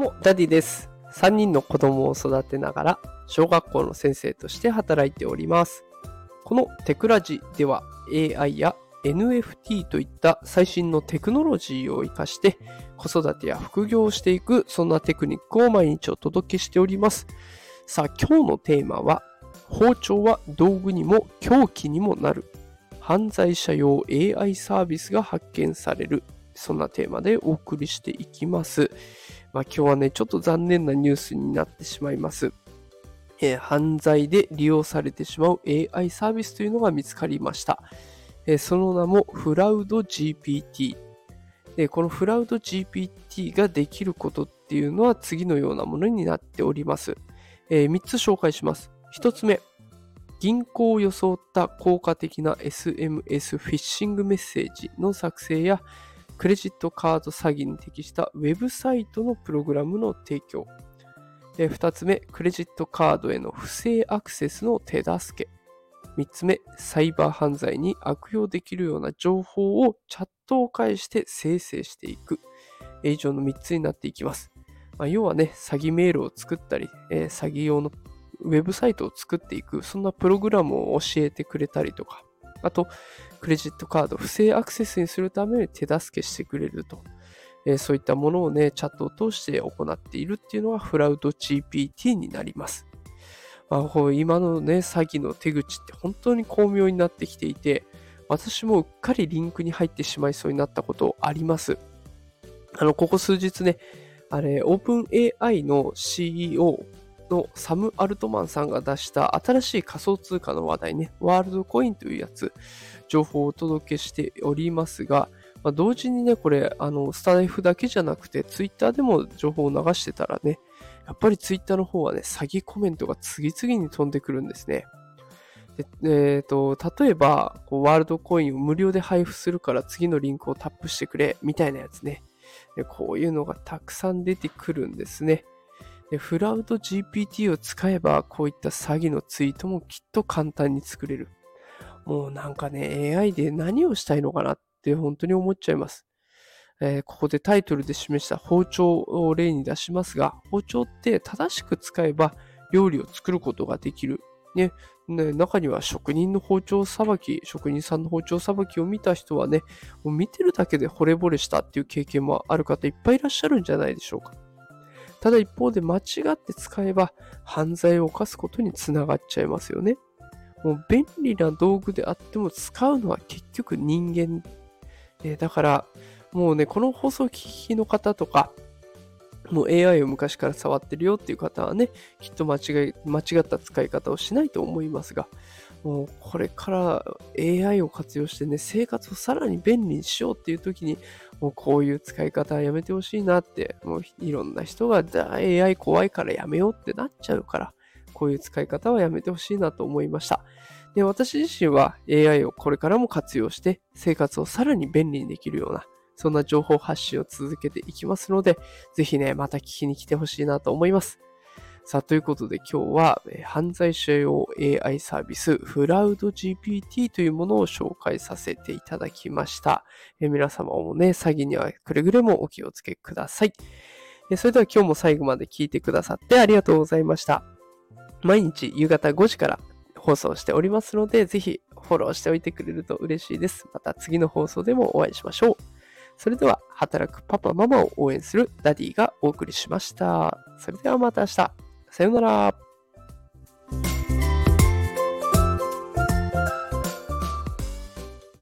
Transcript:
も、ダディです。3人の子供を育てながら、小学校の先生として働いております。このテクラジでは AI や NFT といった最新のテクノロジーを活かして子育てや副業をしていくそんなテクニックを毎日お届けしております。さあ今日のテーマは包丁は道具にも凶器にもなる犯罪者用 AI サービスが発見されるそんなテーマでお送りしていきます。まあ、今日はねちょっと残念なニュースになってしまいます。えー犯罪で利用されてしまう AI サービスというのが見つかりました。えーその名もフラウド GPT。でこのフラウド GPT ができることっていうのは次のようなものになっております。え3つ紹介します。1つ目、銀行を装った効果的な SMS フィッシングメッセージの作成やクレジットカード詐欺に適したウェブサイトのプログラムの提供。で2つ目、クレジットカードへの不正アクセスの手助け。3つ目、サイバー犯罪に悪用できるような情報をチャットを介して生成していく。以上の3つになっていきます。まあ、要はね、詐欺メールを作ったり、えー詐欺用のウェブサイトを作っていく、そんなプログラムを教えてくれたりとか、あと、クレジットカード不正アクセスにするために手助けしてくれると。えーそういったものをね、チャットを通して行っているっていうのがフラウド GPT になります。まあ、今のね、詐欺の手口って本当に巧妙になってきていて、私もうっかりリンクに入ってしまいそうになったことあります。あの、ここ数日ね、あれ、オープン AI の CEO のサム・アルトマンさんが出した新しい仮想通貨の話題ね、ワールドコインというやつ、情報をお届けしておりますが、まあ、同時にね、これ、あの、スタイフだけじゃなくて、ツイッターでも情報を流してたらね、やっぱりツイッターの方はね、詐欺コメントが次々に飛んでくるんですね。えーと例えばこう、ワールドコインを無料で配布するから次のリンクをタップしてくれ、みたいなやつね。こういうのがたくさん出てくるんですね。でフラウド GPT を使えば、こういった詐欺のツイートもきっと簡単に作れる。もうなんかね、AI で何をしたいのかなって本当に思っちゃいます。えーここでタイトルで示した包丁を例に出しますが、包丁って正しく使えば料理を作ることができる。ね、ね中には職人の包丁さばき、職人さんの包丁さばきを見た人はね、もう見てるだけで惚れ惚れしたっていう経験もある方いっぱいいらっしゃるんじゃないでしょうか。ただ一方で間違って使えば犯罪を犯すことにつながっちゃいますよね。もう便利な道具であっても使うのは結局人間。えーだからもうね、この放送聞きの方とか、もう AI を昔から触ってるよっていう方はね、きっと間違い、間違った使い方をしないと思いますが、もうこれから AI を活用してね、生活をさらに便利にしようっていう時に、もうこういう使い方はやめてほしいなって、もういろんな人がじゃあ AI 怖いからやめようってなっちゃうから、こういう使い方はやめてほしいなと思いました。で、私自身は AI をこれからも活用して生活をさらに便利にできるような、そんな情報発信を続けていきますので、ぜひね、また聞きに来てほしいなと思います。さあ、ということで今日は、えー犯罪者用 AI サービス、フラウド GPT というものを紹介させていただきました。えー皆様もね、詐欺にはくれぐれもお気をつけください。えーそれでは今日も最後まで聞いてくださってありがとうございました。毎日夕方5時から放送しておりますので、ぜひフォローしておいてくれると嬉しいです。また次の放送でもお会いしましょう。それでは、働くパパママを応援するダディがお送りしました。それではまた明日。さようなら。